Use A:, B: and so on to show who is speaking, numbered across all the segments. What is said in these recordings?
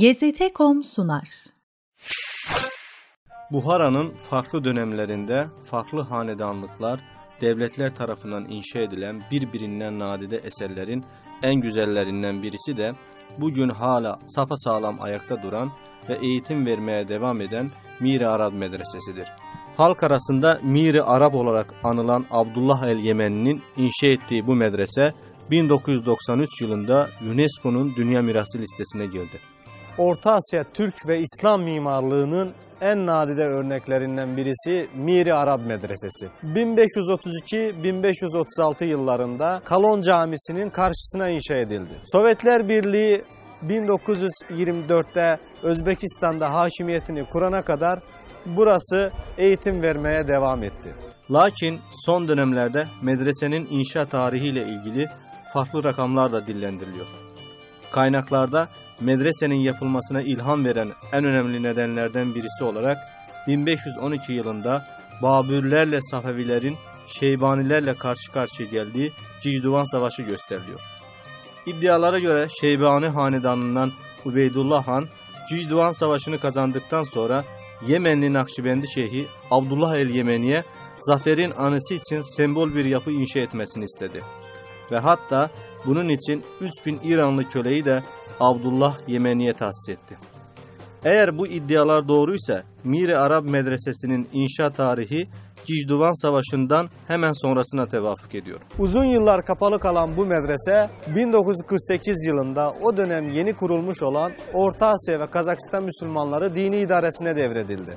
A: GZT.com sunar.
B: Buhara'nın farklı dönemlerinde farklı hanedanlıklar, devletler tarafından inşa edilen birbirinden nadide eserlerin en güzellerinden birisi de bugün hala sapasağlam ayakta duran ve eğitim vermeye devam eden Miri Arap Medresesi'dir. Halk arasında Miri Arap olarak anılan Abdullah el-Yemeni'nin inşa ettiği bu medrese 1993 yılında UNESCO'nun Dünya Mirası listesine girdi.
C: Orta Asya Türk ve İslam mimarlığının en nadide örneklerinden birisi Miri Arap Medresesi. 1532-1536 yıllarında Kalon Camisi'nin karşısına inşa edildi. Sovyetler Birliği 1924'te Özbekistan'da hakimiyetini kurana kadar burası eğitim vermeye devam etti.
B: Lakin son dönemlerde medresenin inşa tarihiyle ilgili farklı rakamlar da dillendiriliyor. Kaynaklarda medresenin yapılmasına ilham veren en önemli nedenlerden birisi olarak 1512 yılında Babürlerle Safevilerin Şeybanilerle karşı karşıya geldiği Cicduvan Savaşı gösteriliyor. İddialara göre Şeybani Hanedanı'ndan Ubeydullah Han, Cicduvan Savaşı'nı kazandıktan sonra Yemenli Nakşibendi Şeyhi Abdullah el-Yemeni'ye zaferin anısı için sembol bir yapı inşa etmesini istedi. Ve hatta bunun için 3000 İranlı köleyi de Abdullah Yemeni'ye tahsis etti. Eğer bu iddialar doğruysa Miri Arap Medresesi'nin inşa tarihi Cicduvan Savaşı'ndan hemen sonrasına tevafuk ediyor.
C: Uzun yıllar kapalı kalan bu medrese 1948 yılında o dönem yeni kurulmuş olan Orta Asya ve Kazakistan Müslümanları dini idaresine devredildi.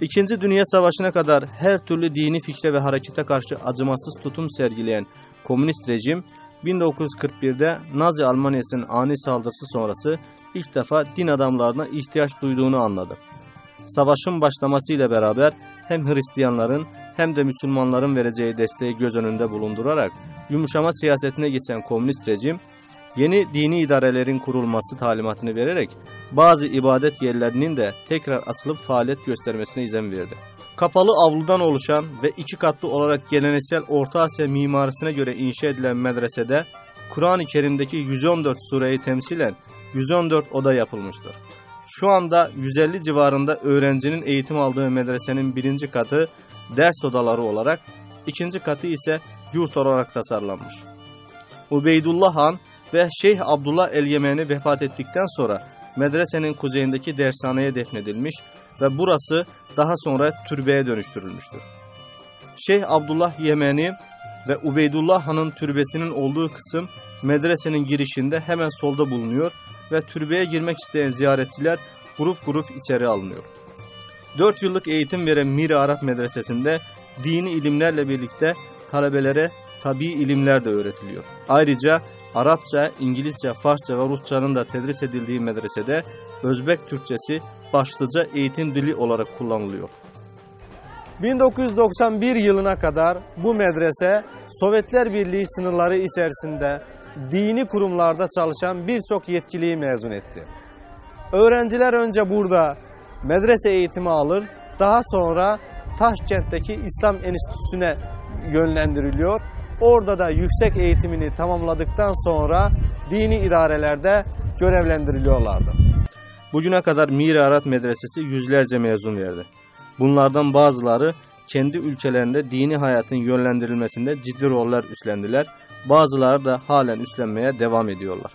B: İkinci Dünya Savaşı'na kadar her türlü dini fikre ve harekete karşı acımasız tutum sergileyen komünist rejim 1941'de Nazi Almanya'sının ani saldırısı sonrası ilk defa din adamlarına ihtiyaç duyduğunu anladı. Savaşın başlamasıyla beraber hem Hristiyanların hem de Müslümanların vereceği desteği göz önünde bulundurarak yumuşama siyasetine geçen komünist rejim, yeni dini idarelerin kurulması talimatını vererek bazı ibadet yerlerinin de tekrar açılıp faaliyet göstermesine izin verdi. Kapalı avludan oluşan ve iki katlı olarak geleneksel Orta Asya mimarisine göre inşa edilen medresede Kur'an-ı Kerim'deki 114 sureyi temsilen 114 oda yapılmıştır. Şu anda 150 civarında öğrencinin eğitim aldığı medresenin birinci katı ders odaları olarak, ikinci katı ise yurt olarak tasarlanmış. Ubeydullah Han ve Şeyh Abdullah el-Yemeni vefat ettikten sonra medresenin kuzeyindeki dershaneye defnedilmiş ve burası daha sonra türbeye dönüştürülmüştür. Şeyh Abdullah Yemeni ve Ubeydullah Han'ın türbesinin olduğu kısım medresenin girişinde hemen solda bulunuyor ve türbeye girmek isteyen ziyaretçiler grup grup içeri alınıyor. 4 yıllık eğitim veren Miri Arap Medresesi'nde dini ilimlerle birlikte talebelere tabi ilimler de öğretiliyor. Ayrıca Arapça, İngilizce, Farsça ve Rusçanın da tedris edildiği medresede Özbek Türkçesi başlıca eğitim dili olarak kullanılıyor.
C: 1991 yılına kadar bu medrese Sovyetler Birliği sınırları içerisinde dini kurumlarda çalışan birçok yetkiliyi mezun etti. Öğrenciler önce burada medrese eğitimi alır, daha sonra Taşkent'teki İslam Enstitüsü'ne yönlendiriliyor. Orada da yüksek eğitimini tamamladıktan sonra dini idarelerde görevlendiriliyorlardı.
B: Bugüne kadar Miri Arap Medresesi yüzlerce mezun verdi. Bunlardan bazıları kendi ülkelerinde dini hayatın yönlendirilmesinde ciddi roller üstlendiler. Bazıları da halen üstlenmeye devam ediyorlar.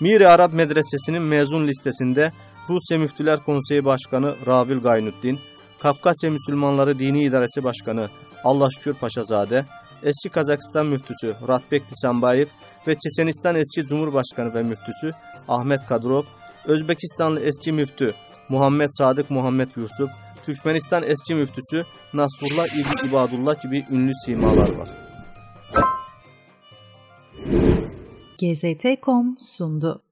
B: Miri Arap Medresesi'nin mezun listesinde Rusya Müftüler Konseyi Başkanı Ravil Gaynuddin, Kafkasya Müslümanları Dini İdaresi Başkanı Allah Şükür Paşazade, eski Kazakistan Müftüsü Ratbek Lisanbayev ve Çeçenistan eski Cumhurbaşkanı ve Müftüsü Ahmet Kadırov, Özbekistanlı eski müftü Muhammed Sadık Muhammed Yusuf, Türkmenistan eski müftüsü Nasrullah İbni İbadullah gibi ünlü simalar var.
A: GZT.com sundu.